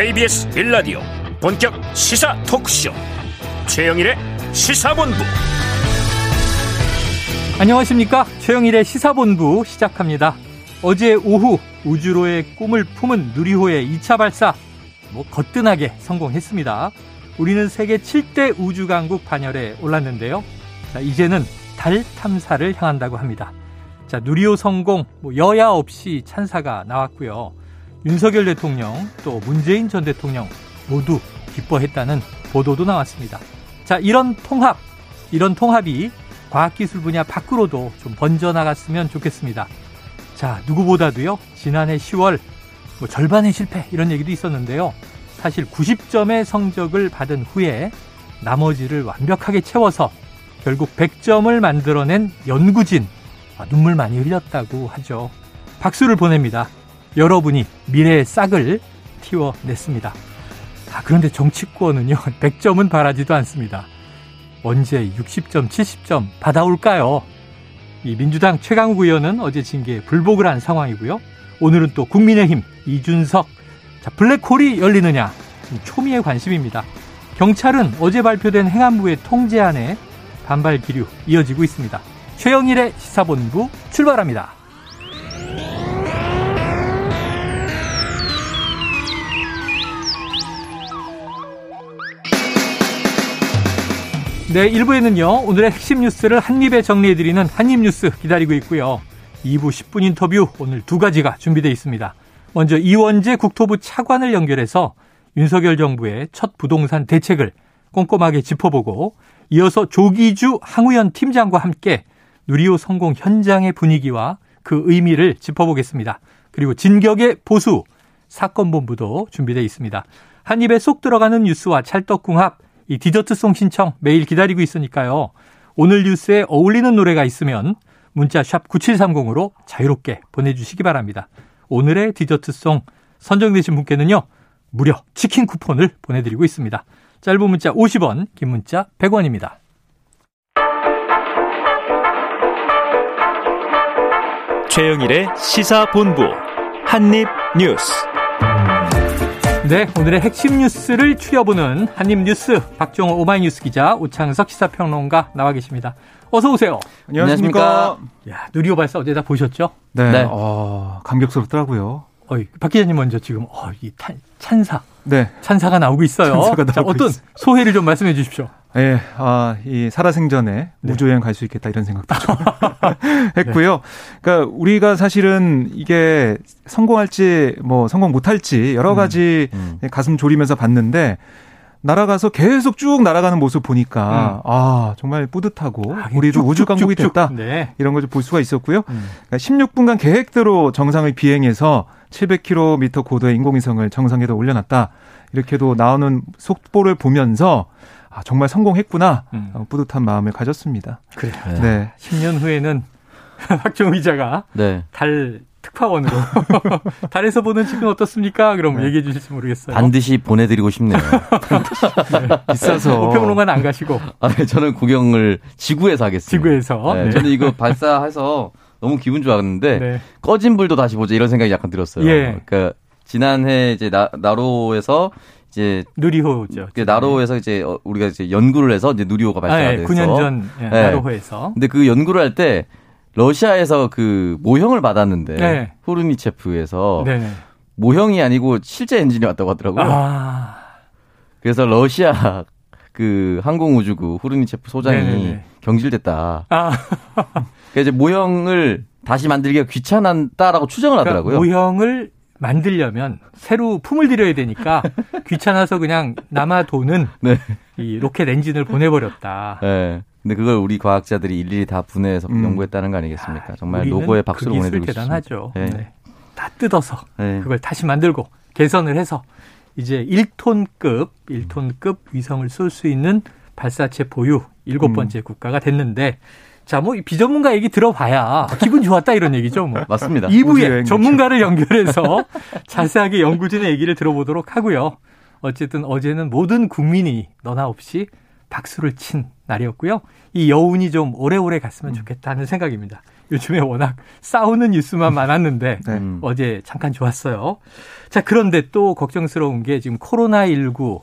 KBS 빌라디오 본격 시사 토크쇼. 최영일의 시사본부. 안녕하십니까? 최영일의 시사본부 시작합니다. 어제 오후 우주로의 꿈을 품은 누리호의 2차 발사 뭐 거뜬하게 성공했습니다. 우리는 세계 7대 우주강국 반열에 올랐는데요. 자, 이제는 달 탐사를 향한다고 합니다. 자, 누리호 성공 뭐 여야 없이 찬사가 나왔고요 윤석열 대통령 또 문재인 전 대통령 모두 기뻐했다는 보도도 나왔습니다. 자, 이런 통합, 이런 통합이 과학기술 분야 밖으로도 좀 번져나갔으면 좋겠습니다. 자, 누구보다도요, 지난해 10월 뭐 절반의 실패 이런 얘기도 있었는데요. 사실 90점의 성적을 받은 후에 나머지를 완벽하게 채워서 결국 100점을 만들어낸 연구진 아, 눈물 많이 흘렸다고 하죠. 박수를 보냅니다. 여러분이 미래의 싹을 틔워냈습니다. 아, 그런데 정치권은요, 100점은 바라지도 않습니다. 언제 60점, 70점 받아올까요? 이 민주당 최강욱 의원은 어제 징계에 불복을 한 상황이고요. 오늘은 또 국민의힘 이준석, 자, 블랙홀이 열리느냐, 초미의 관심입니다. 경찰은 어제 발표된 행안부의 통제안에 반발 기류 이어지고 있습니다. 최영일의 시사본부 출발합니다. 네, 1부에는요, 오늘의 핵심 뉴스를 한입에 정리해드리는 한입뉴스 기다리고 있고요. 2부 10분 인터뷰 오늘 두 가지가 준비되어 있습니다. 먼저 이원재 국토부 차관을 연결해서 윤석열 정부의 첫 부동산 대책을 꼼꼼하게 짚어보고 이어서 조기주 항우연 팀장과 함께 누리호 성공 현장의 분위기와 그 의미를 짚어보겠습니다. 그리고 진격의 보수 사건본부도 준비되어 있습니다. 한 입에 쏙 들어가는 뉴스와 찰떡궁합 이 디저트송 신청 매일 기다리고 있으니까요. 오늘 뉴스에 어울리는 노래가 있으면 문자 샵 9730으로 자유롭게 보내주시기 바랍니다. 오늘의 디저트송 선정되신 분께는요. 무려 치킨 쿠폰을 보내드리고 있습니다. 짧은 문자 50원, 긴 문자 100원입니다. 최영일의 시사본부 한입뉴스 네, 오늘의 핵심 뉴스를 추려보는 한입뉴스 박종호 오마이뉴스 기자 오창석 시사평론가 나와 계십니다. 어서 오세요. 안녕하십니까. 야, 누리호 발사 어제 다 보셨죠? 네. 네. 어, 감격스럽더라고요. 어이, 박 기자님 먼저 지금 어, 이 탄, 찬사. 네. 찬사가 나오고 있어요. 찬사가 나오고 자, 어떤 있어요. 소회를 좀 말씀해 주십시오. 예, 네, 아, 이 살아생전에 네. 우주여행 갈 수 있겠다 이런 생각도 좀 했고요. 그러니까 우리가 사실은 이게 성공할지 뭐 성공 못할지 여러 가지 음, 음. 가슴 졸이면서 봤는데 날아가서 계속 쭉 날아가는 모습 보니까 아 정말 뿌듯하고 아, 우리도 쭉, 우주 쭉, 강국이. 됐다 네. 이런 걸좀볼 수가 있었고요. 음. 그러니까 16분간 계획대로 정상을 비행해서 700km 고도의 인공위성을 정상에도 올려놨다. 이렇게도 나오는 속보를 보면서 아, 정말 성공했구나. 음. 어, 뿌듯한 마음을 가졌습니다. 그래. 네. 네. 10년 후에는 박종호 기자가 네. 달 특파원으로 달에서 보는 지금 어떻습니까? 그럼 네. 얘기해 주실지 모르겠어요. 반드시 보내드리고 싶네요. 비싸서. 오평론가는 안 가시고 아, 네, 저는 구경을 지구에서 하겠습니다. 지구에서. 네, 네. 저는 이거 발사해서 너무 기분 좋았는데 네. 꺼진 불도 다시 보자 이런 생각이 약간 들었어요. 예. 그러니까 지난해 이제 나, 나로에서 이제 누리호죠. 그 나로에서 이제 어, 우리가 이제 연구를 해서 이제 누리호가 아, 발사가 예, 돼서 9년 전 예, 네. 나로호에서. 근데 그 연구를 할 때 러시아에서 그 모형을 받았는데 네. 후르니체프에서 네. 모형이 아니고 실제 엔진이 왔다고 하더라고요. 아. 그래서 러시아 그 항공우주국 후르니체프 소장이 네네네. 경질됐다. 아. 그러니까 이제 모형을 다시 만들기가 귀찮았다라고 추정을 하더라고요. 그러니까 모형을 만들려면 새로 품을 들여야 되니까 귀찮아서 그냥 남아 도는 네. 이 로켓 엔진을 보내버렸다. 네. 근데 그걸 우리 과학자들이 일일이 다 분해해서 음. 연구했다는 거 아니겠습니까? 정말 우리는 노고에 박수를 보내드리고 대단하죠. 네. 네. 다 뜯어서 네. 그걸 다시 만들고 개선을 해서 이제 1톤급 1톤급 위성을 쏠 수 있는 발사체 보유 일곱 음. 번째 국가가 됐는데 자 뭐 비전문가 얘기 들어봐야 기분 좋았다 이런 얘기죠 뭐. 맞습니다. 우주여행 2부에 그렇죠. 전문가를 연결해서 자세하게 연구진의 얘기를 들어보도록 하고요. 어쨌든 어제는 모든 국민이 너나 없이 박수를 친 날이었고요. 이 여운이 좀 오래오래 갔으면 좋겠다는 생각입니다. 요즘에 워낙 싸우는 뉴스만 많았는데 네. 음. 어제 잠깐 좋았어요. 자, 그런데 또 걱정스러운 게 지금 코로나19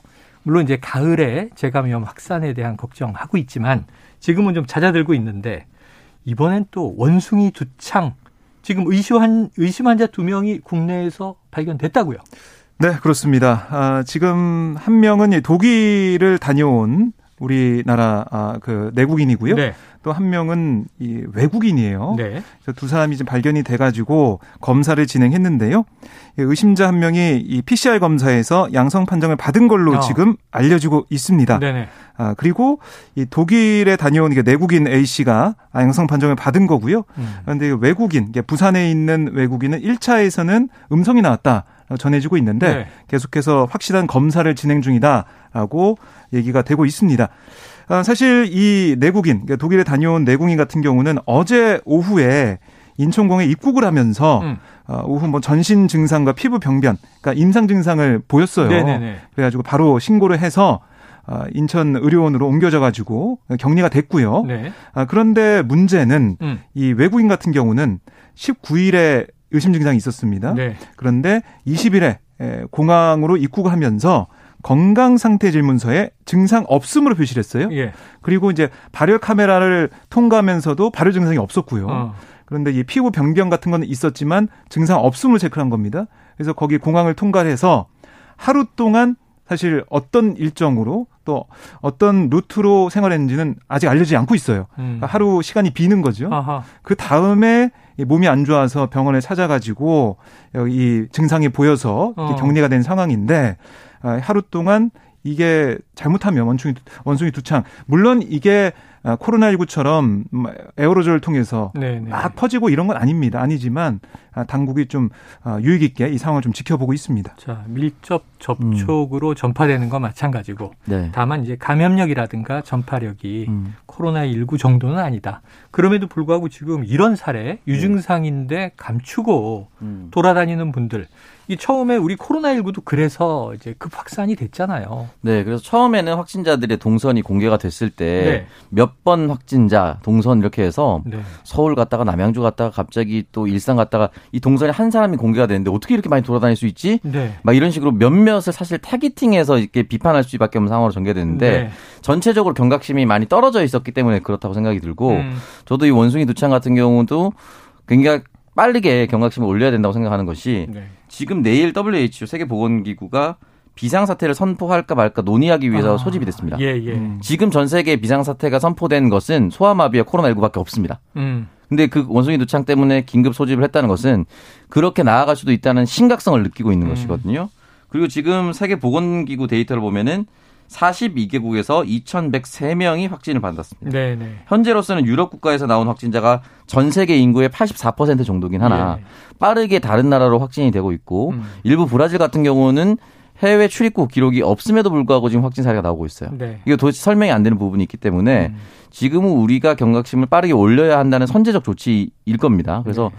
물론 이제 가을에 재감염 확산에 대한 걱정하고 있지만 지금은 좀 잦아들고 있는데 이번엔 또 원숭이 두창 지금 의심 의심 환자 두 명이 국내에서 발견됐다고요. 네, 그렇습니다. 아, 지금 한 명은 이 독일을 다녀온 우리나라 아, 그 내국인이고요. 네. 또한 명은 이 외국인이에요. 네. 그래서 두 사람이 지금 발견이 돼가지고 검사를 진행했는데요. 이 의심자 한 명이 이 PCR 검사에서 양성 판정을 받은 걸로 어. 지금 알려지고 있습니다. 네네. 아, 그리고 이 독일에 다녀온 이게 내국인 A 씨가 아, 양성 판정을 받은 거고요. 음. 그런데 이 외국인, 부산에 있는 외국인은 1차에서는 음성이 나왔다. 전해지고 있는데 네. 계속해서 확실한 검사를 진행 중이다라고 얘기가 되고 있습니다. 아, 사실 이 내국인, 그러니까 독일에 다녀온 내국인 같은 경우는 어제 오후에 인천공에 입국을 하면서 음. 어, 오후 뭐 전신 증상과 피부 병변, 그러니까 임상 증상을 보였어요. 네네네. 그래가지고 바로 신고를 해서 아, 인천 의료원으로 옮겨져 가지고 격리가 됐고요. 네. 아, 그런데 문제는 음. 이 외국인 같은 경우는 19일에 의심 증상이 있었습니다. 네. 그런데 20일에 공항으로 입국을 하면서 건강 상태 질문서에 증상 없음으로 표시를 했어요. 예. 그리고 이제 발열 카메라를 통과하면서도 발열 증상이 없었고요. 어. 그런데 이 피부 병변 같은 건 있었지만 증상 없음을 체크한 겁니다. 그래서 거기 공항을 통과해서 하루 동안 사실 어떤 일정으로 또 어떤 루트로 생활했는지는 아직 알려지지 않고 있어요. 음. 그러니까 하루 시간이 비는 거죠. 아하. 그 다음에 이 몸이 안 좋아서 병원에 찾아가지고 이 증상이 보여서 어. 격리가 된 상황인데 아, 하루 동안 이게 잘못하면 원숭이 원숭이 두창 물론 이게 아, 코로나19처럼 에어로졸을 통해서 네네. 막 퍼지고 이런 건 아닙니다. 아니지만 아, 당국이 좀 아, 유익 있게 이 상황을 좀 지켜보고 있습니다. 자, 밀접 접촉으로 전파되는 건 마찬가지고 네. 다만 이제 감염력이라든가 전파력이 음. 코로나19 정도는 아니다. 그럼에도 불구하고 지금 이런 사례 유증상인데 감추고 음. 돌아다니는 분들 이 처음에 우리 코로나19도 그래서 이제 급 확산이 됐잖아요. 네, 그래서 처음에는 확진자들의 동선이 공개가 됐을 네. 때몇 번 확진자 동선 이렇게 해서 네. 서울 갔다가 남양주 갔다가 갑자기 또 일산 갔다가 이 동선이 한 사람이 공개가 되는데 어떻게 이렇게 많이 돌아다닐 수 있지? 네. 막 이런 식으로 몇몇을 사실 타깃팅해서 이렇게 비판할 수밖에 없는 상황으로 전개됐는데 네. 전체적으로 경각심이 많이 떨어져 있었기 때문에 그렇다고 생각이 들고 음. 저도 이 원숭이 두창 같은 경우도 굉장히 빠르게 경각심을 올려야 된다고 생각하는 것이 네. 지금 내일 WHO 세계보건기구가 비상사태를 선포할까 말까 논의하기 위해서 아, 소집이 됐습니다. 예, 예. 음. 지금 전 세계 비상사태가 선포된 것은 소아마비와 코로나19밖에 없습니다. 음. 근데 그 원숭이 두창 때문에 긴급 소집을 했다는 것은 그렇게 나아갈 수도 있다는 심각성을 느끼고 있는 음. 것이거든요. 그리고 지금 세계보건기구 데이터를 보면은 42개국에서 2,103명이 확진을 받았습니다. 네, 네. 현재로서는 유럽 국가에서 나온 확진자가 전 세계 인구의 84% 정도긴 하나 예. 빠르게 다른 나라로 확진이 되고 있고 음. 일부 브라질 같은 경우는 해외 출입국 기록이 없음에도 불구하고 지금 확진 사례가 나오고 있어요. 네. 이게 도대체 설명이 안 되는 부분이 있기 때문에 음. 지금은 우리가 경각심을 빠르게 올려야 한다는 선제적 조치일 겁니다. 그래서 네.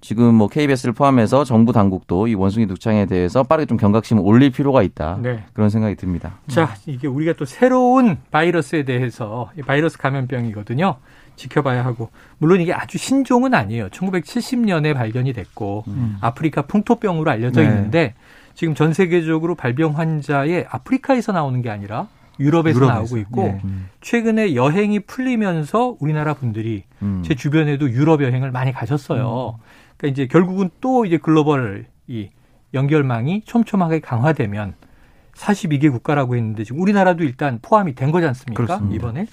지금 뭐 KBS를 포함해서 정부 당국도 이 원숭이 독창에 대해서 빠르게 좀 경각심을 올릴 필요가 있다. 네. 그런 생각이 듭니다. 자, 이게 우리가 또 새로운 바이러스에 대해서 이 바이러스 감염병이거든요. 지켜봐야 하고 물론 이게 아주 신종은 아니에요. 1970년에 발견이 됐고 음. 아프리카 풍토병으로 알려져 네. 있는데 지금 전 세계적으로 발병 환자에 아프리카에서 나오는 게 아니라 유럽에서, 유럽에서. 나오고 있고 예. 최근에 여행이 풀리면서 우리나라 분들이 음. 제 주변에도 유럽 여행을 많이 가셨어요. 그러니까 이제 결국은 또 이제 글로벌 이 연결망이 촘촘하게 강화되면 42개 국가라고 했는데 지금 우리나라도 일단 포함이 된 거지 않습니까? 그렇습니다. 이번에.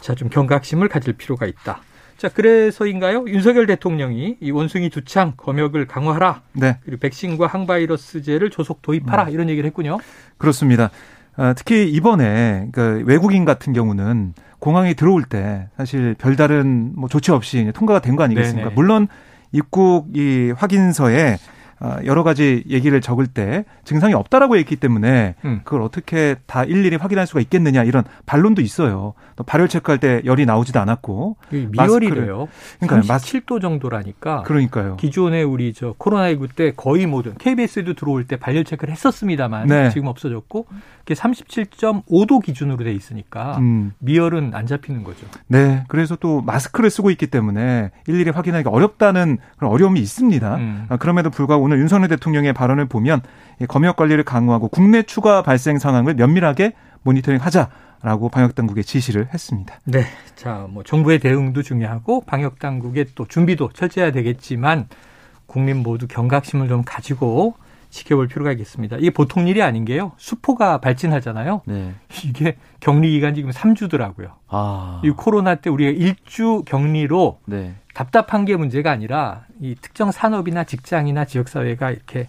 자, 좀 경각심을 가질 필요가 있다. 자, 그래서인가요? 윤석열 대통령이 이 원숭이 두창 검역을 강화하라. 네, 그리고 백신과 항바이러스제를 조속 도입하라. 음. 이런 얘기를 했군요. 그렇습니다. 아, 특히 이번에 그 외국인 같은 경우는 공항에 들어올 때 사실 별다른 뭐 조치 없이 통과가 된 거 아니겠습니까? 네네. 물론 입국 이 확인서에 아, 여러 가지 얘기를 적을 때 증상이 없다라고 했기 때문에 음. 그걸 어떻게 다 일일이 확인할 수가 있겠느냐 이런 반론도 있어요. 또 발열 체크할 때 열이 나오지도 않았고. 이 미열이래요. 그러니까 마스- 37도 정도라니까. 그러니까요. 기존에 우리 저 코로나19 때 거의 모든 KBS에도 들어올 때 발열 체크를 했었습니다만 네. 지금 없어졌고 그게 37.5도 기준으로 돼 있으니까 음, 미열은 안 잡히는 거죠. 네. 그래서 또 마스크를 쓰고 있기 때문에 일일이 확인하기가 어렵다는 그런 어려움이 있습니다. 음. 아, 그럼에도 불구하고 오늘 윤석열 대통령의 발언을 보면 이 검역 관리를 강화하고 국내 추가 발생 상황을 면밀하게 모니터링하자 라고 방역 당국에 지시를 했습니다. 네. 자, 뭐 정부의 대응도 중요하고 방역 당국의 또 준비도 철저해야 되겠지만 국민 모두 경각심을 좀 가지고 지켜볼 필요가 있겠습니다. 이게 보통 일이 아닌 게요. 수포가 발진하잖아요. 네. 이게 격리 기간 지금 3주더라고요. 아. 이 코로나 때 우리가 일주 격리로 네. 답답한 게 문제가 아니라 이 특정 산업이나 직장이나 지역 사회가 이렇게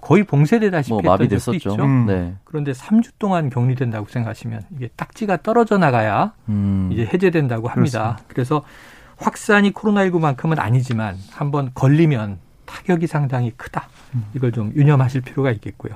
거의 봉쇄되다시피 뭐 했던 적도 마비됐었죠. 있죠. 음. 네. 그런데 3주 동안 격리된다고 생각하시면 이게 딱지가 떨어져 나가야 음. 이제 해제된다고 합니다. 그래서 확산이 코로나19만큼은 아니지만 한번 걸리면 타격이 상당히 크다. 이걸 좀 유념하실 필요가 있겠고요.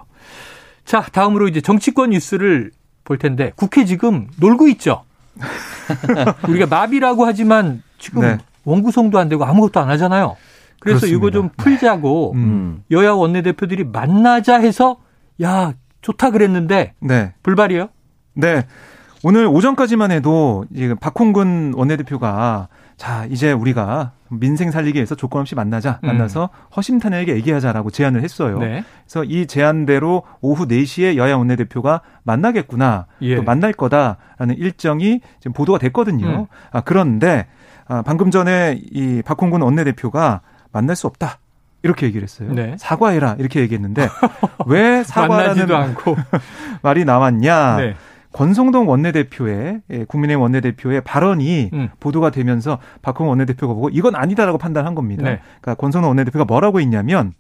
자, 다음으로 이제 정치권 뉴스를 볼 텐데 국회 지금 놀고 있죠. 우리가 마비라고 하지만 지금 네. 원구성도 안 되고 아무것도 안 하잖아요. 그래서 그렇습니다. 이거 좀 풀자고 음. 음. 여야 원내대표들이 만나자 해서 야 좋다 그랬는데 네. 불발이에요. 네. 오늘 오전까지만 해도 지금 박홍근 원내대표가 자, 이제 우리가 민생 살리기 위해서 조건 없이 만나자. 음. 만나서 허심탄회하게 얘기하자라고 제안을 했어요. 네. 그래서 이 제안대로 오후 4시에 여야 원내대표가 만나겠구나. 예. 또 만날 거다라는 일정이 지금 보도가 됐거든요. 음. 아, 그런데 아, 방금 전에 이 박홍근 원내대표가 만날 수 없다. 이렇게 얘기를 했어요. 네. 사과해라. 이렇게 얘기했는데 왜 사과라는. 말이 나왔냐? 네. 권성동 원내대표의 예, 국민의힘 원내대표의 발언이 음. 보도가 되면서 박홍 원내대표가 보고 이건 아니다라고 판단한 겁니다. 네. 그러니까 권성동 원내대표가 뭐라고 했냐면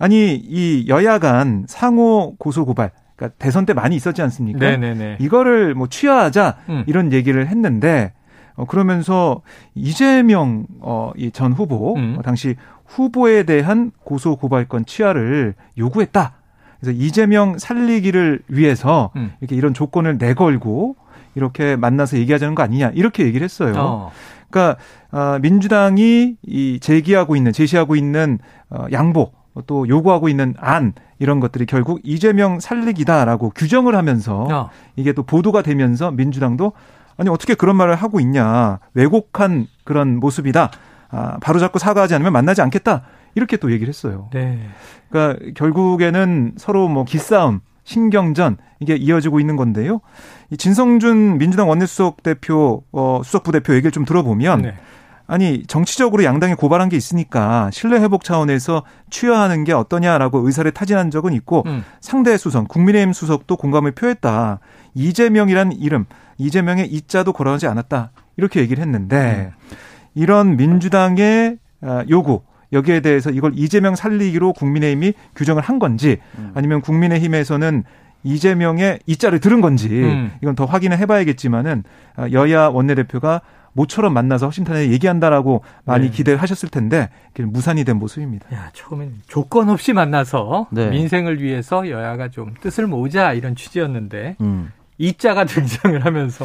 아니 이 여야 간 상호 고소 고발 그러니까 대선 때 많이 있었지 않습니까? 네네네. 이거를 뭐 취하하자 음. 이런 얘기를 했는데 어, 그러면서 이재명 어, 이전 후보 음. 어, 당시 후보에 대한 고소 고발권 취하를 요구했다. 그래서 이재명 살리기를 위해서 음. 이렇게 이런 조건을 내걸고 이렇게 만나서 얘기하자는 거 아니냐 이렇게 얘기를 했어요. 어. 그러니까 아, 민주당이 이 제기하고 있는 제시하고 있는 어, 양보 또 요구하고 있는 안 이런 것들이 결국 이재명 살리기다라고 규정을 하면서 어. 이게 또 보도가 되면서 민주당도 아니 어떻게 그런 말을 하고 있냐 왜곡한 그런 모습이다 아, 바로 잡고 사과하지 않으면 만나지 않겠다 이렇게 또 얘기를 했어요. 네. 그러니까 결국에는 서로 뭐 기싸움, 신경전 이게 이어지고 있는 건데요. 이 진성준 민주당 원내수석 대표, 어, 수석 부대표 얘기를 좀 들어보면 네. 아니 정치적으로 양당이 고발한 게 있으니까 신뢰 회복 차원에서 취하하는 게 어떠냐라고 의사를 타진한 적은 있고 음. 상대 수석 국민의힘 수석도 공감을 표했다. 이재명이란 이름, 이재명의 이자도 거론하지 않았다. 이렇게 얘기를 했는데 이런 민주당의 아, 요구 여기에 대해서 이걸 이재명 살리기로 국민의힘이 규정을 한 건지 아니면 국민의힘에서는 이재명의 이자를 들은 건지 음. 이건 더 확인을 해봐야겠지만은 아, 여야 원내대표가 모처럼 만나서 허심탄회 얘기한다라고 많이 네. 기대를 하셨을 텐데 무산이 된 모습입니다. 야, 처음엔 조건 없이 만나서 네. 민생을 위해서 여야가 좀 뜻을 모으자 이런 취지였는데 음. 이자가 등장을 하면서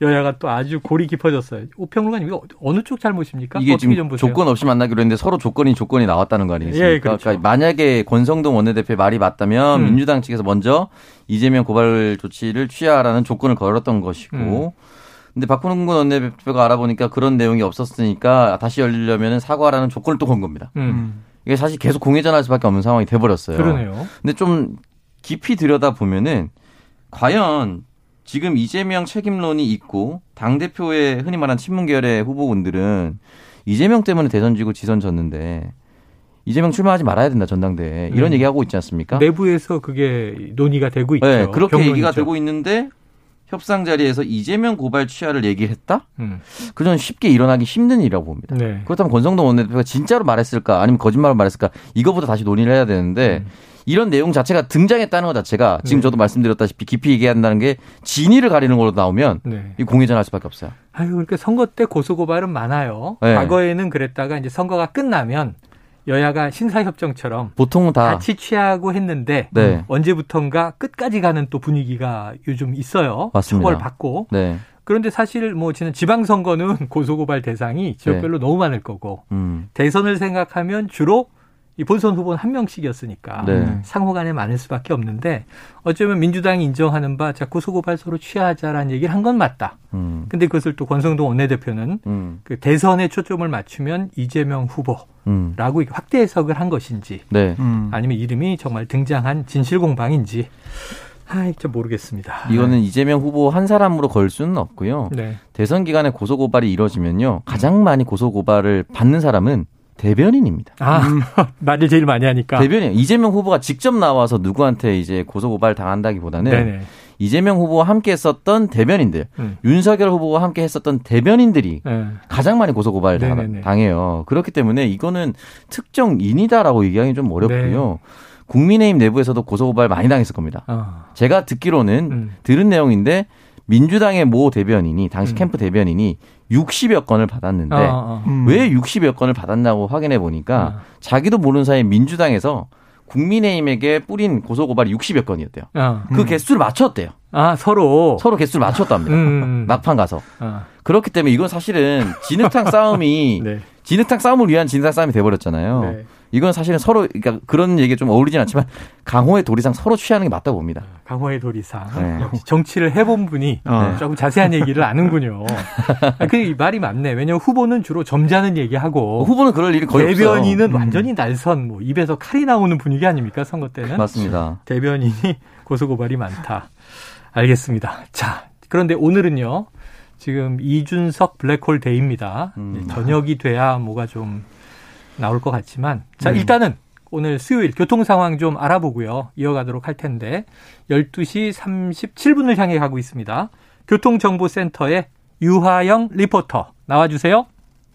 여야가 또 아주 골이 깊어졌어요. 오평론가님 이거 어느 쪽 잘못입니까? 이게 지금 보세요? 조건 없이 만나기로 했는데 서로 조건이 조건이 나왔다는 거 아니겠습니까? 예, 그렇죠. 그러니까 만약에 권성동 원내대표의 말이 맞다면 음. 민주당 측에서 먼저 이재명 고발 조치를 취하라는 조건을 걸었던 것이고 음. 근데 박홍근 원내대표가 알아보니까 그런 내용이 없었으니까 다시 열리려면 사과라는 조건을 또 건 겁니다. 음, 이게 사실 계속 공회전할 수밖에 없는 상황이 돼버렸어요. 그러네요. 근데 좀 깊이 들여다 보면은 과연 지금 이재명 책임론이 있고 당 대표의 흔히 말하는 친문계열의 후보군들은 이재명 때문에 대선 지고 지선 졌는데 이재명 출마하지 말아야 된다 전당대회 이런 음. 얘기하고 있지 않습니까? 내부에서 그게 논의가 되고 있죠. 네, 그렇게 경론이죠. 얘기가 되고 있는데 협상 자리에서 이재명 고발 취하를 얘기를 했다? 음, 그건 쉽게 일어나기 힘든 일이라고 봅니다. 네. 그렇다면 권성동 원내대표가 진짜로 말했을까 아니면 거짓말을 말했을까 이거보다 다시 논의를 해야 되는데 이런 내용 자체가 등장했다는 것 자체가 지금 네. 저도 말씀드렸다시피 깊이 얘기한다는 게 진위를 가리는 걸로 나오면 네. 이 공회전할 수밖에 없어요. 아유, 그러니까 선거 때 고소 고발은 많아요. 네. 과거에는 그랬다가 이제 선거가 끝나면 여야가 신사협정처럼 보통은 다 같이 취하고 했는데 네. 언제부턴가 끝까지 가는 또 분위기가 요즘 있어요. 맞습니다. 처벌 받고. 네. 그런데 사실 뭐 지난 지방선거는 고소고발 대상이 지역별로 너무 많을 거고 음. 대선을 생각하면 주로 이 본선 후보는 한 명씩이었으니까 네. 상호 간에 많을 수밖에 없는데 어쩌면 민주당이 인정하는 바 자, 고소고발서로 취하자라는 얘기를 한 건 맞다. 음. 근데 그것을 또 권성동 원내대표는 음. 그 대선에 초점을 맞추면 이재명 후보라고 음. 확대 해석을 한 것인지 네. 음. 아니면 이름이 정말 등장한 진실 공방인지 아이 좀 모르겠습니다. 이거는 이재명 후보 한 사람으로 걸 수는 없고요. 네. 대선 기간에 고소 고발이 이루어지면요. 가장 많이 고소 고발을 받는 사람은 대변인입니다. 아 말을 제일 많이 하니까. 대변인 이재명 후보가 직접 나와서 누구한테 이제 고소 고발 당한다기보다는 네네. 이재명 후보와 함께 했었던 대변인들, 음. 윤석열 후보와 함께 했었던 대변인들이 네. 가장 많이 고소 고발 네네네. 당해요. 그렇기 때문에 이거는 특정인이다라고 얘기하기 좀 어렵고요. 네. 국민의힘 내부에서도 고소 고발 많이 당했을 겁니다. 어. 제가 듣기로는 음. 들은 내용인데 민주당의 모 대변인이 당시 음. 캠프 대변인이 60여 건을 받았는데 어, 어. 음. 왜 60여 건을 받았냐고 확인해 보니까 어. 자기도 모르는 사이에 민주당에서 국민의힘에게 뿌린 고소 고발이 60여 건이었대요. 어. 그 개수를 맞췄대요. 아 서로. 서로 개수를 맞췄답니다. 음. 막판 가서. 어. 그렇기 때문에 이건 사실은 진흙탕 싸움이 네. 진흙탕 싸움을 위한 진흙탕 싸움이 돼버렸잖아요. 네. 이건 사실은 서로 그러니까 그런 얘기가 좀 어울리진 않지만 강호의 도리상 서로 취하는 게 맞다고 봅니다. 강호의 도리상 네. 역시 정치를 해본 분이 어. 조금 자세한 얘기를 아는군요. 아, 그 말이 맞네. 왜냐하면 후보는 주로 점잖은 얘기하고 후보는 그럴 일이 거의 대변인은 없어요. 완전히 날선 뭐 입에서 칼이 나오는 분위기 아닙니까 선거 때는? 맞습니다. 대변인이 고소고발이 많다. 알겠습니다. 자, 그런데 오늘은요. 지금 이준석 블랙홀 데이입니다. 음. 저녁이 돼야 뭐가 좀 나올 것 같지만 자, 음. 일단은 오늘 수요일 교통 상황 좀 알아보고요. 이어가도록 할 텐데 12시 37분을 향해 가고 있습니다. 교통정보센터의 유하영 리포터 나와 주세요.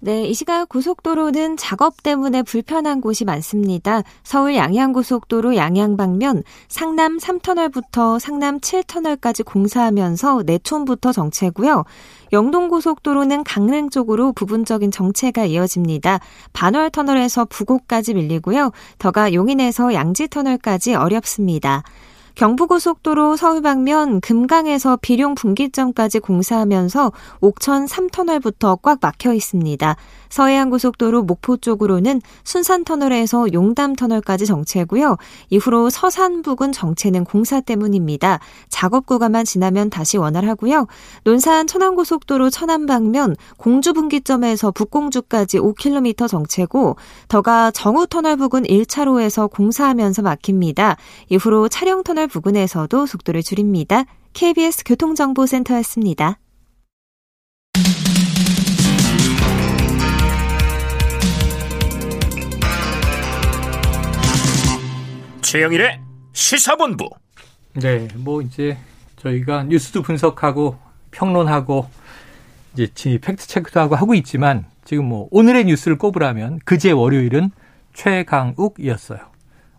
네, 이 시각 고속도로는 작업 때문에 불편한 곳이 많습니다. 서울 양양고속도로 양양 방면 상남 3터널부터 상남 7터널까지 공사하면서 내촌부터 정체고요. 영동고속도로는 강릉 쪽으로 부분적인 정체가 이어집니다. 반월터널에서 부곡까지 밀리고요. 더가 용인에서 양지터널까지 어렵습니다. 경부고속도로 서울 방면 금강에서 비룡 분기점까지 공사하면서 옥천 3터널부터 꽉 막혀 있습니다. 서해안고속도로 목포 쪽으로는 순산터널에서 용담터널까지 정체고요. 이후로 서산 부근 정체는 공사 때문입니다. 작업 구간만 지나면 다시 원활하고요. 논산 천안고속도로 천안 방면 공주 분기점에서 북공주까지 5km 정체고 더가 정우터널 부근 1차로에서 공사하면서 막힙니다. 이후로 차량터널 부근에서도 속도를 줄입니다. KBS 교통정보센터였습니다. 최영일의 시사본부. 네, 뭐 이제 저희가 뉴스도 분석하고 평론하고 이제 지- 팩트 체크도 하고 하고 있지만 지금 뭐 오늘의 뉴스를 꼽으라면 그제 월요일은 최강욱이었어요.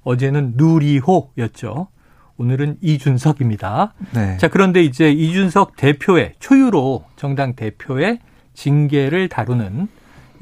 어제는 누리호였죠. 오늘은 이준석입니다. 네. 자, 그런데 이제 이준석 대표의 초유로 정당 대표의 징계를 다루는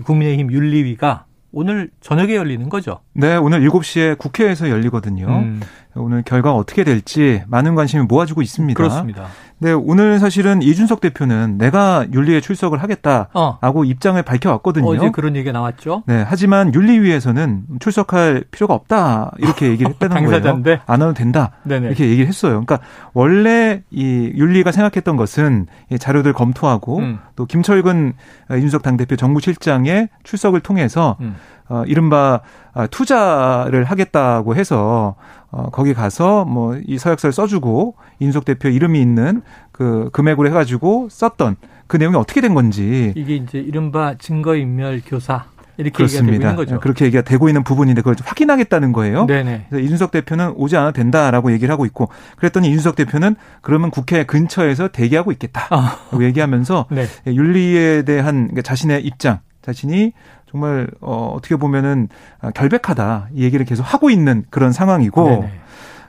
국민의힘 윤리위가 오늘 저녁에 열리는 거죠. 네, 오늘 7시에 국회에서 열리거든요. 음, 오늘 결과가 어떻게 될지 많은 관심이 모아지고 있습니다. 그렇습니다. 네, 오늘 사실은 이준석 대표는 내가 윤리에 출석을 하겠다라고 어, 입장을 밝혀왔거든요. 어제 그런 얘기가 나왔죠. 네, 하지만 윤리위에서는 출석할 필요가 없다 이렇게 얘기를 했다는 거예요. 당사자인데. 안 와도 된다 네네. 이렇게 얘기를 했어요. 그러니까 원래 이 윤리가 생각했던 것은 이 자료들 검토하고 음. 또 김철근 이준석 당대표 정무실장의 출석을 통해서 음. 어, 이른바 아, 투자를 하겠다고 해서 어, 거기 가서 뭐 이 서약서를 써주고 이준석 대표 이름이 있는 그 금액으로 해가지고 썼던 그 내용이 어떻게 된 건지 이게 이제 이른바 증거인멸 교사 이렇게 얘기가 되고 그렇습니다. 있는 거죠. 그렇게 얘기가 되고 있는 부분인데 그걸 좀 확인하겠다는 거예요. 네네. 그래서 이준석 대표는 오지 않아도 된다라고 얘기를 하고 있고 그랬더니 이준석 대표는 그러면 국회 근처에서 대기하고 있겠다라고 아, 얘기하면서 네. 윤리에 대한 그러니까 자신의 입장, 자신이 정말 어, 어떻게 보면은 아, 결백하다 이 얘기를 계속 하고 있는 그런 상황이고 네네.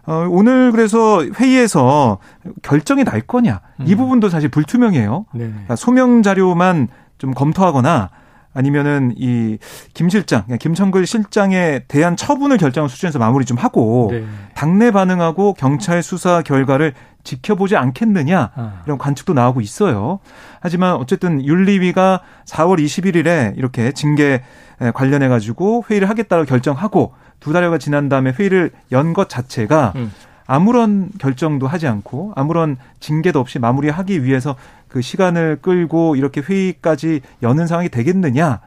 어, 오늘 그래서 회의에서 결정이 날 거냐 이 음. 부분도 사실 불투명해요. 그러니까 소명 자료만 좀 검토하거나 아니면은 이 김 실장, 김청글 실장에 대한 처분을 결정한 수준에서 마무리 좀 하고 네. 당내 반응하고 경찰 수사 결과를 지켜보지 않겠느냐 아. 이런 관측도 나오고 있어요. 하지만 어쨌든 윤리위가 4월 21일에 이렇게 징계 관련해 가지고 회의를 하겠다고 결정하고 두 달여가 지난 다음에 회의를 연 것 자체가 음. 아무런 결정도 하지 않고 아무런 징계도 없이 마무리하기 위해서 그 시간을 끌고 이렇게 회의까지 여는 상황이 되겠느냐?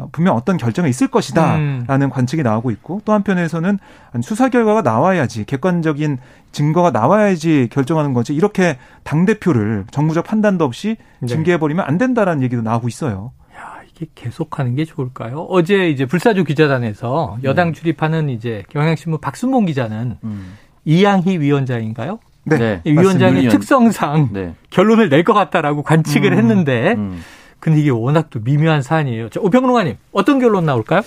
어, 분명 어떤 결정이 있을 것이다라는 음. 관측이 나오고 있고 또 한편에서는 수사 결과가 나와야지 객관적인 증거가 나와야지 결정하는 거지 이렇게 당 대표를 정무적 판단도 없이 네. 징계해 버리면 안 된다라는 얘기도 나오고 있어요. 야, 이게 계속하는 게 좋을까요? 어제 이제 불사조 기자단에서 네. 여당 출입하는 이제 경향신문 박순봉 기자는 음. 이양희 위원장인가요? 네. 네. 이 위원장의 특성상 네. 결론을 낼 것 같다라고 관측을 음. 했는데, 음. 근데 이게 워낙 또 미묘한 사안이에요. 자, 오평론가님 어떤 결론 나올까요?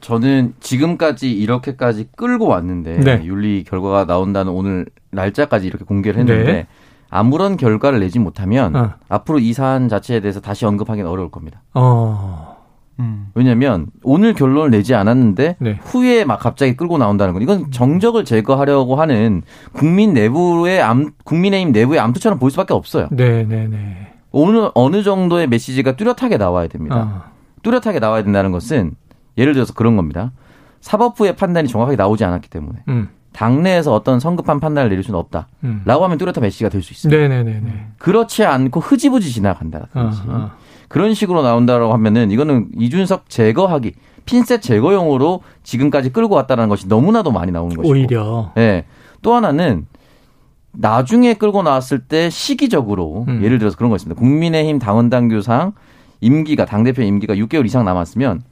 저는 지금까지 이렇게까지 끌고 왔는데 네. 윤리 결과가 나온다는 오늘 날짜까지 이렇게 공개를 했는데 네. 아무런 결과를 내지 못하면 어. 앞으로 이 사안 자체에 대해서 다시 언급하기는 어려울 겁니다. 어, 음. 왜냐하면 오늘 결론을 내지 않았는데 네. 후에 막 갑자기 끌고 나온다는 건 이건 정적을 제거하려고 하는 국민 내부의 암, 국민의힘 내부의 암투처럼 보일 수밖에 없어요. 네 네 네. 어느 어느 정도의 메시지가 뚜렷하게 나와야 됩니다. 어. 뚜렷하게 나와야 된다는 것은 예를 들어서 그런 겁니다. 사법부의 판단이 정확하게 나오지 않았기 때문에 음, 당내에서 어떤 성급한 판단을 내릴 수는 없다. 음. 라고 하면 뚜렷한 메시지가 될 수 있습니다. 네네네네. 그렇지 않고 흐지부지 어, 지나간다든지 어. 그런 식으로 나온다라고 하면은 이거는 이준석 제거하기 핀셋 제거용으로 지금까지 끌고 왔다는 것이 너무나도 많이 나오는 것이고 오히려. 예. 또 하나는 나중에 끌고 나왔을 때 시기적으로 음. 예를 들어서 그런 거 있습니다. 국민의힘 당원당규상 임기가 당대표 임기가 6개월 이상 남았으면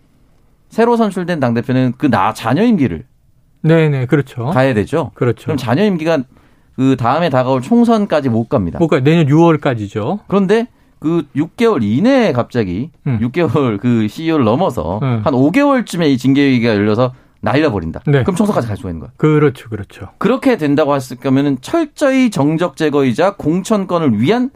새로 선출된 당대표는 그 나 자녀 임기를 네네, 그렇죠. 가야 되죠. 그렇죠. 그럼 자녀 임기가 그 다음에 다가올 총선까지 못 갑니다. 뭐가 내년 6월까지죠. 그런데 그 6개월 이내에 갑자기 음. 6개월 그 시효를 넘어서 음. 한 5개월쯤에 이 징계위기가 열려서 날려버린다. 네. 그럼 총선까지 갈 수가 있는 거야. 그렇죠, 그렇죠. 그렇게 된다고 했을 거면은 철저히 정적 제거이자 공천권을 위한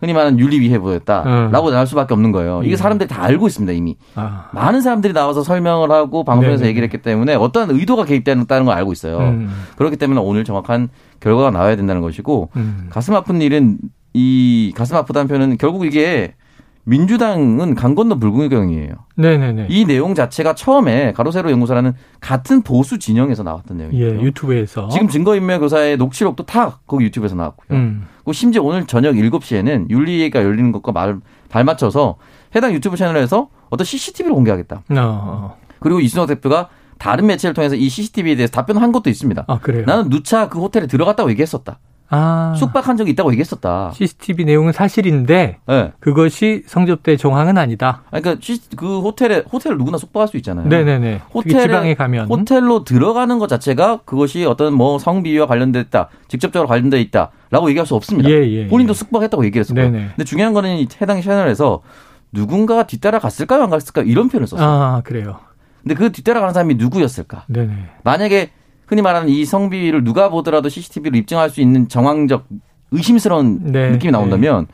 흔히 말하는 윤리위 해보였다라고 음. 나올 수밖에 없는 거예요. 이게 예. 사람들이 다 알고 있습니다 이미. 아. 많은 사람들이 나와서 설명을 하고 방송에서 네네. 얘기를 했기 때문에 어떠한 의도가 개입되는 걸 알고 있어요. 음, 그렇기 때문에 오늘 정확한 결과가 나와야 된다는 것이고 음. 가슴 아픈 일은 이 가슴 아프다는 표현은 결국 이게 민주당은 강 건너 불구경이에요. 네네네. 이 내용 자체가 처음에 가로세로 연구소라는 같은 보수 진영에서 나왔던 내용이에요. 예, 유튜브에서. 지금 증거인멸 교사의 녹취록도 다 거기 유튜브에서 나왔고요. 음. 그리고 심지어 오늘 저녁 7시에는 윤리위가 열리는 것과 말, 발맞춰서 해당 유튜브 채널에서 어떤 CCTV를 공개하겠다. 어. 그리고 이준석 대표가 다른 매체를 통해서 이 CCTV에 대해서 답변한 것도 있습니다. 아, 그래요? 나는 누차 그 호텔에 들어갔다고 얘기했었다. 아. 숙박한 적이 있다고 얘기했었다. CCTV 내용은 사실인데 예. 그것이 성접대 정황은 아니다. 아니, 그러니까 시- 그 호텔에 호텔을 누구나 숙박할 수 있잖아요. 네네네. 호텔에- 지방에 가면 호텔로 들어가는 것 자체가 그것이 어떤 뭐 성비위와 관련됐다, 직접적으로 관련돼 있다라고 얘기할 수 없습니다. 예, 예, 본인도 예. 숙박했다고 얘기했을 거예요. 네네. 근데 중요한 거는 이 해당 채널에서 누군가가 뒤따라 갔을까요, 안 갔을까요? 이런 표현을 썼어요. 아 그래요. 근데 그 뒤따라 가는 사람이 누구였을까? 네네. 만약에 흔히 말하는 이 성비위를 누가 보더라도 CCTV로 입증할 수 있는 정황적 의심스러운 네, 느낌이 나온다면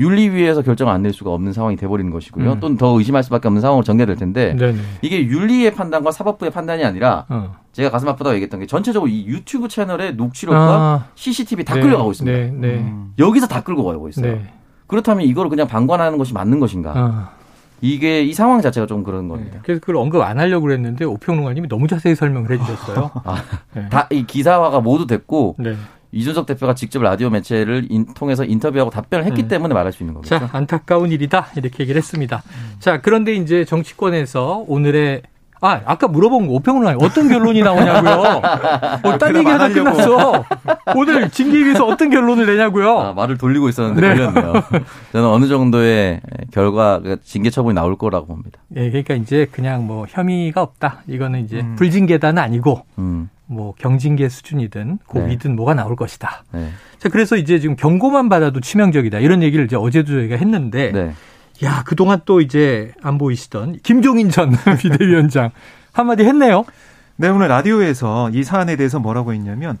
윤리위에서 결정을 안 낼 수가 없는 상황이 돼버리는 것이고요. 음. 또는 더 의심할 수밖에 없는 상황으로 전개될 텐데 네네. 이게 윤리의 판단과 사법부의 판단이 아니라 어. 제가 가슴 아프다고 얘기했던 게 전체적으로 이 유튜브 채널의 녹취록과 아, CCTV 다 네, 끌려가고 있습니다. 네, 네. 음. 여기서 다 끌고 가고 있어요. 네. 그렇다면 이거를 그냥 방관하는 것이 맞는 것인가? 아, 이게 이 상황 자체가 좀 그런 네. 겁니다. 그래서 그걸 언급 안 하려고 그랬는데 오평론가님이 너무 자세히 설명을 해주셨어요. 아, 네. 다이 기사화가 모두 됐고 네. 이준석 대표가 직접 라디오 매체를 인- 통해서 인터뷰하고 답변을 했기 네. 때문에 말할 수 있는 거겠죠. 자, 안타까운 일이다. 이렇게 얘기를 했습니다. 자, 그런데 이제 정치권에서 오늘의 아, 아까 물어본 거 오평론가님 어떤 결론이 나오냐고요. 어, 딴 얘기 하다 끝났어. 오늘 징계위에서 어떤 결론을 내냐고요. 아, 말을 돌리고 있었는데 네. 걸렸네요. 저는 어느 정도의 결과 그 징계 처분이 나올 거라고 봅니다. 예, 그러니까 이제 그냥 뭐 혐의가 없다. 이거는 이제 음. 불징계단은 아니고 음, 뭐 경징계 수준이든 그 네. 위든 뭐가 나올 것이다. 네. 자, 그래서 이제 지금 경고만 받아도 치명적이다. 이런 얘기를 이제 어제도 저희가 했는데 네. 야, 그동안 또 이제 안 보이시던 김종인 전 비대위원장 한마디 했네요. 네, 오늘 라디오에서 이 사안에 대해서 뭐라고 했냐면,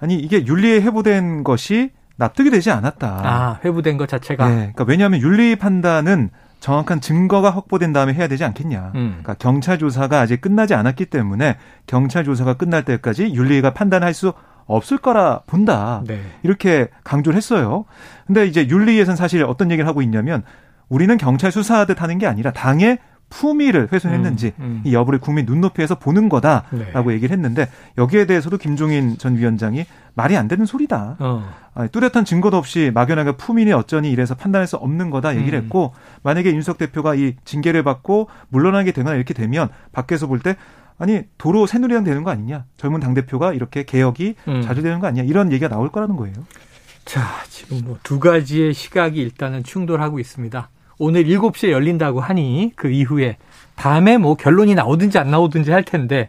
아니, 이게 윤리에 회부된 것이 납득이 되지 않았다. 아, 회부된 것 자체가. 네, 그러니까 왜냐하면 윤리 판단은 정확한 증거가 확보된 다음에 해야 되지 않겠냐. 음. 그러니까 경찰 조사가 아직 끝나지 않았기 때문에 경찰 조사가 끝날 때까지 윤리위가 판단할 수 없을 거라 본다. 네. 이렇게 강조를 했어요. 근데 이제 윤리위에서는 사실 어떤 얘기를 하고 있냐면 우리는 경찰 수사하듯 하는 게 아니라 당의 품위를 훼손했는지 음, 음. 이 여부를 국민 눈높이에서 보는 거다라고 네. 얘기를 했는데 여기에 대해서도 김종인 전 위원장이 말이 안 되는 소리다. 어. 아, 뚜렷한 증거도 없이 막연하게 품위니 어쩌니 이래서 판단할 수 없는 거다 얘기를 음. 했고 만약에 윤석 대표가 이 징계를 받고 물러나게 되거나 이렇게 되면 밖에서 볼 때 아니 도로 새누리당 되는 거 아니냐 젊은 당 대표가 이렇게 개혁이 음. 자주 되는 거 아니냐 이런 얘기가 나올 거라는 거예요. 자, 지금 뭐 두 가지의 시각이 일단은 충돌하고 있습니다. 오늘 7시에 열린다고 하니 그 이후에 밤에 뭐 결론이 나오든지 안 나오든지 할 텐데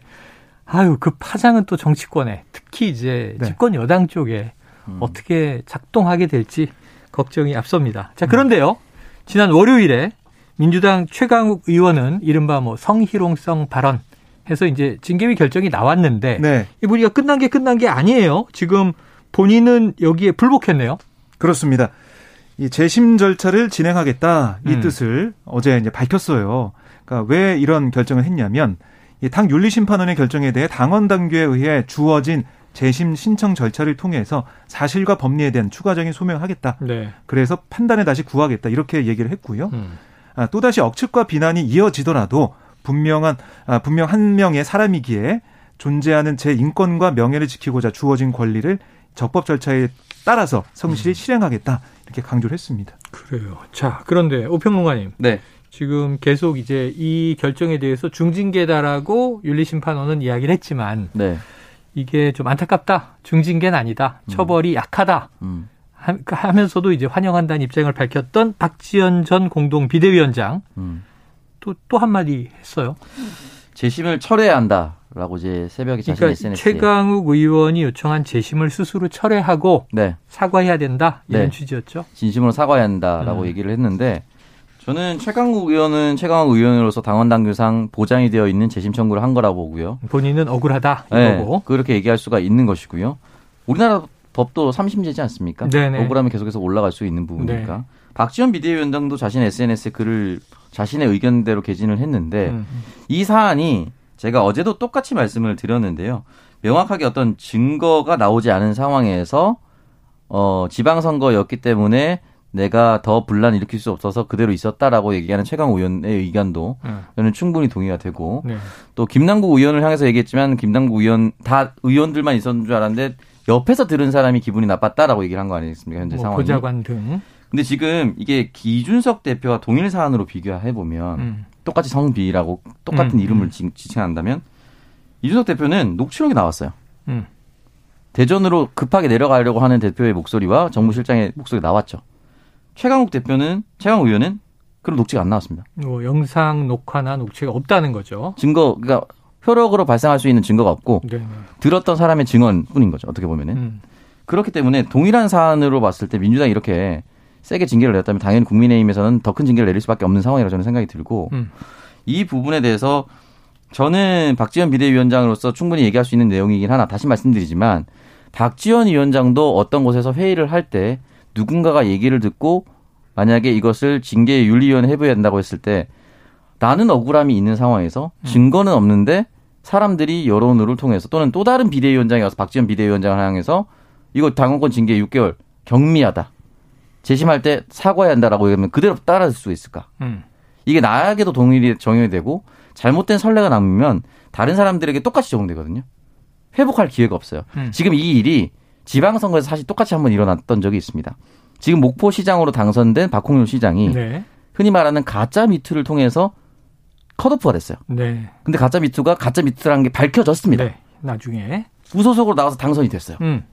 아유, 그 파장은 또 정치권에 특히 이제 네. 집권 여당 쪽에 음. 어떻게 작동하게 될지 걱정이 앞섭니다. 자, 그런데요. 지난 월요일에 민주당 최강욱 의원은 이른바 뭐 성희롱성 발언 해서 이제 징계위 결정이 나왔는데 네, 이분이가 끝난 게 끝난 게 아니에요. 지금 본인은 여기에 불복했네요. 그렇습니다. 이 재심 절차를 진행하겠다 이 음. 뜻을 어제 이제 밝혔어요. 그러니까 왜 이런 결정을 했냐면 이당 윤리심판원의 결정에 대해 당원 당규에 의해 주어진 재심 신청 절차를 통해서 사실과 법리에 대한 추가적인 소명을 하겠다. 네. 그래서 판단에 다시 구하겠다 이렇게 얘기를 했고요. 음. 아, 또 다시 억측과 비난이 이어지더라도 분명한 아, 분명 한 명의 사람이기에 존재하는 제 인권과 명예를 지키고자 주어진 권리를 적법 절차에 따라서 성실히 실행하겠다 이렇게 강조를 했습니다. 그래요. 자, 그런데 오평론가님 네. 지금 계속 이제 이 결정에 대해서 중징계다라고 윤리심판원은 이야기를 했지만 네. 이게 좀 안타깝다. 중징계는 아니다. 처벌이 약하다. 음. 하- 하면서도 이제 환영한다는 입장을 밝혔던 박지원 전 공동 비대위원장 음. 또또 한마디 했어요. 재심을 철회해야 한다 라고 이제 새벽에 자신 그러니까 SNS에 최강욱 의원이 요청한 재심을 스스로 철회하고 네. 사과해야 된다 이런 네. 취지였죠. 진심으로 사과해야 한다라고 음. 얘기를 했는데 저는 최강욱 의원은 최강욱 의원으로서 당원 당규상 보장이 되어 있는 재심 청구를 한 거라고 보고요. 본인은 억울하다 네, 이거고. 그렇게 얘기할 수가 있는 것이고요. 우리나라 법도 3심제지 않습니까? 네네. 억울하면 계속해서 올라갈 수 있는 부분이니까. 네. 박지원 비대위원장도 자신의 SNS에 글을 자신의 의견대로 게진을 했는데 음. 이 사안이 제가 어제도 똑같이 말씀을 드렸는데요. 명확하게 어떤 증거가 나오지 않은 상황에서 어 지방선거였기 때문에 내가 더 분란 일으킬 수 없어서 그대로 있었다라고 얘기하는 최강 의원의 의견도 음. 저는 충분히 동의가 되고 네. 또 김남국 의원을 향해서 얘기했지만 김남국 의원 다 의원들만 있었는 줄 알았는데 옆에서 들은 사람이 기분이 나빴다라고 얘기를 한 거 아니겠습니까 현재 뭐 상황이. 보좌관 등. 근데 지금 이게 기준석 대표와 동일 사안으로 비교해 보면 음. 똑같이 성비라고 똑같은 음, 이름을 음. 지- 지칭한다면 이준석 대표는 녹취록이 나왔어요. 음. 대전으로 급하게 내려가려고 하는 대표의 목소리와 정무실장의 목소리가 나왔죠. 최강욱 대표는 최강 의원은 그런 녹취가 안 나왔습니다. 뭐 영상 녹화나 녹취가 없다는 거죠. 증거 그러니까 효력으로 발생할 수 있는 증거가 없고 네. 들었던 사람의 증언뿐인 거죠. 어떻게 보면은 음. 그렇기 때문에 동일한 사안으로 봤을 때 민주당이 이렇게 세게 징계를 냈다면 당연히 국민의힘에서는 더 큰 징계를 내릴 수밖에 없는 상황이라고 저는 생각이 들고 음. 이 부분에 대해서 저는 박지원 비대위원장으로서 충분히 얘기할 수 있는 내용이긴 하나 다시 말씀드리지만 박지원 위원장도 어떤 곳에서 회의를 할 때 누군가가 얘기를 듣고 만약에 이것을 징계 윤리위원회 해부해야 된다고 했을 때 나는 억울함이 있는 상황에서 증거는 없는데 사람들이 여론을 통해서 또는 또 다른 비대위원장이 와서 박지원 비대위원장을 향해서 이거 당원권 징계 6개월 경미하다. 재심할 때 사과해야 한다라고 얘기하면 그대로 따라줄 수 있을까? 음. 이게 나에게도 동일이 적용이 되고 잘못된 선례가 남으면 다른 사람들에게 똑같이 적용되거든요. 회복할 기회가 없어요. 음. 지금 이 일이 지방선거에서 사실 똑같이 한번 일어났던 적이 있습니다. 지금 목포시장으로 당선된 박홍윤 시장이 네. 흔히 말하는 가짜 미투를 통해서 컷오프가 됐어요. 네. 근데 가짜 미투가 가짜 미투라는 게 밝혀졌습니다. 네. 나중에. 무소속으로 나와서 당선이 됐어요. 음.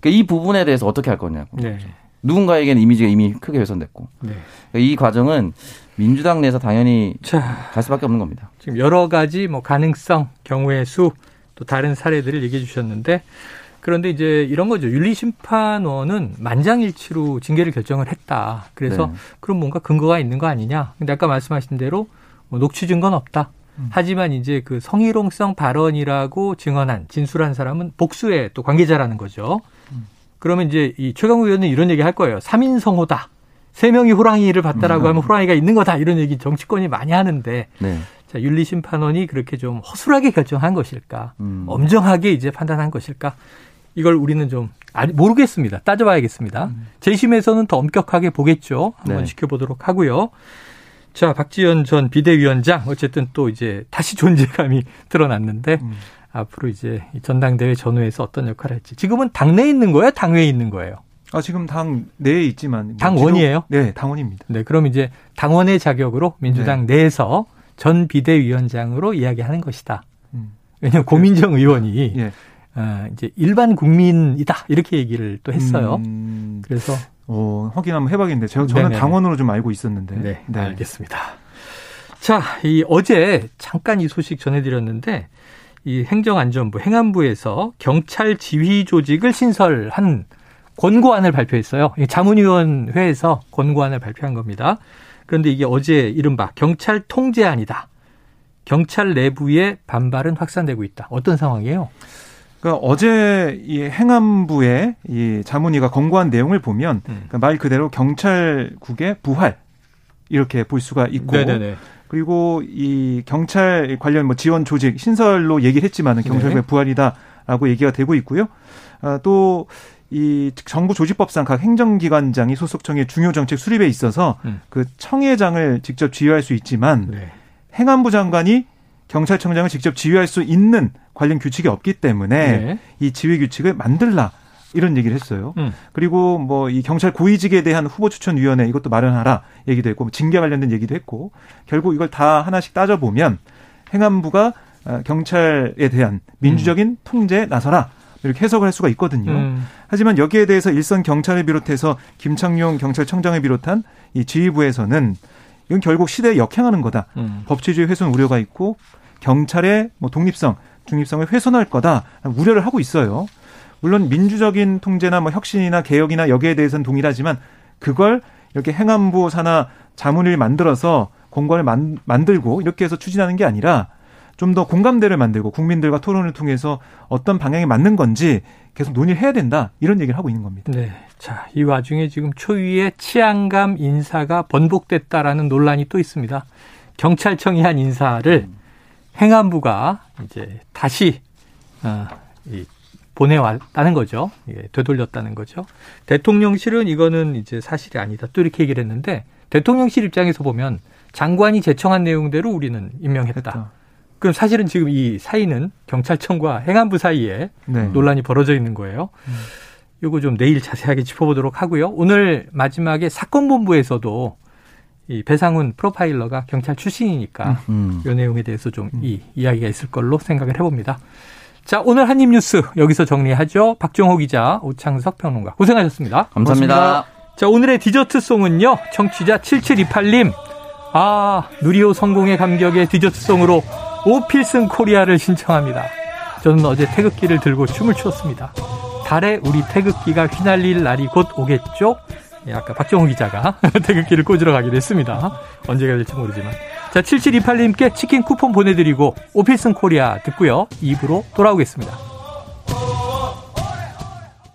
그러니까 이 부분에 대해서 어떻게 할 거냐고. 네. 누군가에게는 이미지가 이미 크게 훼손됐고. 네. 그러니까 이 과정은 민주당 내에서 당연히 자, 갈 수밖에 없는 겁니다. 지금 여러 가지 뭐 가능성, 경우의 수, 또 다른 사례들을 얘기해 주셨는데 그런데 이제 이런 거죠. 윤리심판원은 만장일치로 징계를 결정을 했다. 그래서 네. 그럼 뭔가 근거가 있는 거 아니냐. 근데 아까 말씀하신 대로 뭐 녹취 증거는 없다. 하지만 이제 그 성희롱성 발언이라고 증언한 진술한 사람은 복수의 또 관계자라는 거죠. 그러면 이제 이 최강욱 의원은 이런 얘기 할 거예요. 삼인성호다. 세 명이 호랑이를 봤다라고 하면 호랑이가 있는 거다 이런 얘기 정치권이 많이 하는데 네. 자, 윤리 심판원이 그렇게 좀 허술하게 결정한 것일까? 음. 엄정하게 이제 판단한 것일까? 이걸 우리는 좀 모르겠습니다. 따져봐야겠습니다. 재심에서는 더 엄격하게 보겠죠. 한번 네. 지켜보도록 하고요. 자, 박지원 전 비대위원장 어쨌든 또 이제 다시 존재감이 드러났는데 음. 앞으로 이제 이 전당대회 전후에서 어떤 역할을 할지 지금은 당내에 있는 거예요? 당외에 있는 거예요? 아, 지금 당 내에 있지만 뭐 당원이에요? 지도- 네, 당원입니다. 네, 그럼 이제 당원의 자격으로 민주당 내에서 전 비대위원장으로 이야기하는 것이다. 음. 왜냐하면 고민정 의원이 예. 어, 이제 일반 국민이다 이렇게 얘기를 또 했어요. 음, 그래서 어, 확인 한번 해봐야겠는데 제가 저는 네네네. 당원으로 좀 알고 있었는데. 네, 알겠습니다. 자, 이 어제 잠깐 이 소식 전해드렸는데 이 행정안전부 행안부에서 경찰 지휘 조직을 신설한 권고안을 발표했어요. 이 자문위원회에서 권고안을 발표한 겁니다. 그런데 이게 어제 이른바 경찰 통제안이다. 경찰 내부의 반발은 확산되고 있다. 어떤 상황이에요? 그러니까 어제 이 행안부의 이 자문위가 권고한 내용을 보면 음. 그러니까 말 그대로 경찰국의 부활 이렇게 볼 수가 있고 네네네. 그리고 이 경찰 관련 뭐 지원 조직 신설로 얘기를 했지만은 네. 부활이다라고 얘기가 되고 있고요. 아, 또이 정부 조직법상 각 행정기관장이 소속 청의 중요 정책 수립에 있어서 음. 그 청해장을 직접 지휘할 수 있지만 네. 행안부 장관이 경찰청장을 직접 지휘할 수 있는 관련 규칙이 없기 때문에 네. 이 지휘 규칙을 만들라 이런 얘기를 했어요. 음. 그리고 뭐 이 경찰 고위직에 대한 후보 추천 위원회 이것도 마련하라 얘기도 했고 뭐 징계 관련된 얘기도 했고 결국 이걸 다 하나씩 따져 보면 행안부가 어, 경찰에 대한 민주적인 통제에 나서라 이렇게 해석을 할 수가 있거든요. 음. 하지만 여기에 대해서 일선 경찰을 비롯해서 김창룡 경찰청장을 비롯한 이 지휘부에서는 이건 결국 시대에 역행하는 거다. 음. 법치주의 훼손 우려가 있고 경찰의 뭐 독립성, 중립성을 훼손할 거다 우려를 하고 있어요. 물론 민주적인 통제나 뭐 혁신이나 개혁이나 여기에 대해서는 동일하지만 그걸 이렇게 행안부 산하 자문을 만들어서 공관을 만, 만들고 이렇게 해서 추진하는 게 아니라 좀 더 공감대를 만들고 국민들과 토론을 통해서 어떤 방향이 맞는 건지 계속 논의를 해야 된다 이런 얘기를 하고 있는 겁니다. 네. 자, 이 와중에 지금 초유의 치안감 인사가 번복됐다라는 논란이 또 있습니다. 경찰청이 한 인사를 행안부가 이제 다시 어, 이 보내왔다는 거죠. 예, 되돌렸다는 거죠. 대통령실은 이거는 이제 사실이 아니다. 또 이렇게 얘기를 했는데 대통령실 입장에서 보면 장관이 제청한 내용대로 우리는 임명했다. 했다. 그럼 사실은 지금 이 사이는 경찰청과 행안부 사이에 네. 논란이 벌어져 있는 거예요. 요거 좀 내일 자세하게 짚어보도록 하고요. 오늘 마지막에 사건본부에서도 이 배상훈 프로파일러가 경찰 출신이니까 음. 이 내용에 대해서 좀이 이야기가 있을 걸로 생각을 해봅니다. 자, 오늘 한입 뉴스 여기서 정리하죠. 박정호 기자, 오창석 평론가 고생하셨습니다. 감사합니다. 고맙습니다. 자, 오늘의 디저트송은요. 청취자 7728님. 아, 누리호 성공의 감격의 디저트송으로 오 필승 코리아를 신청합니다. 저는 어제 태극기를 들고 춤을 추었습니다. 달에 우리 태극기가 휘날릴 날이 곧 오겠죠? 예, 아까 박정호 기자가 태극기를 꽂으러 가기로 했습니다. 언제가 될지 모르지만. 자, 7728님께 치킨 쿠폰 보내드리고 오필슨 코리아 듣고요. 입으로 돌아오겠습니다.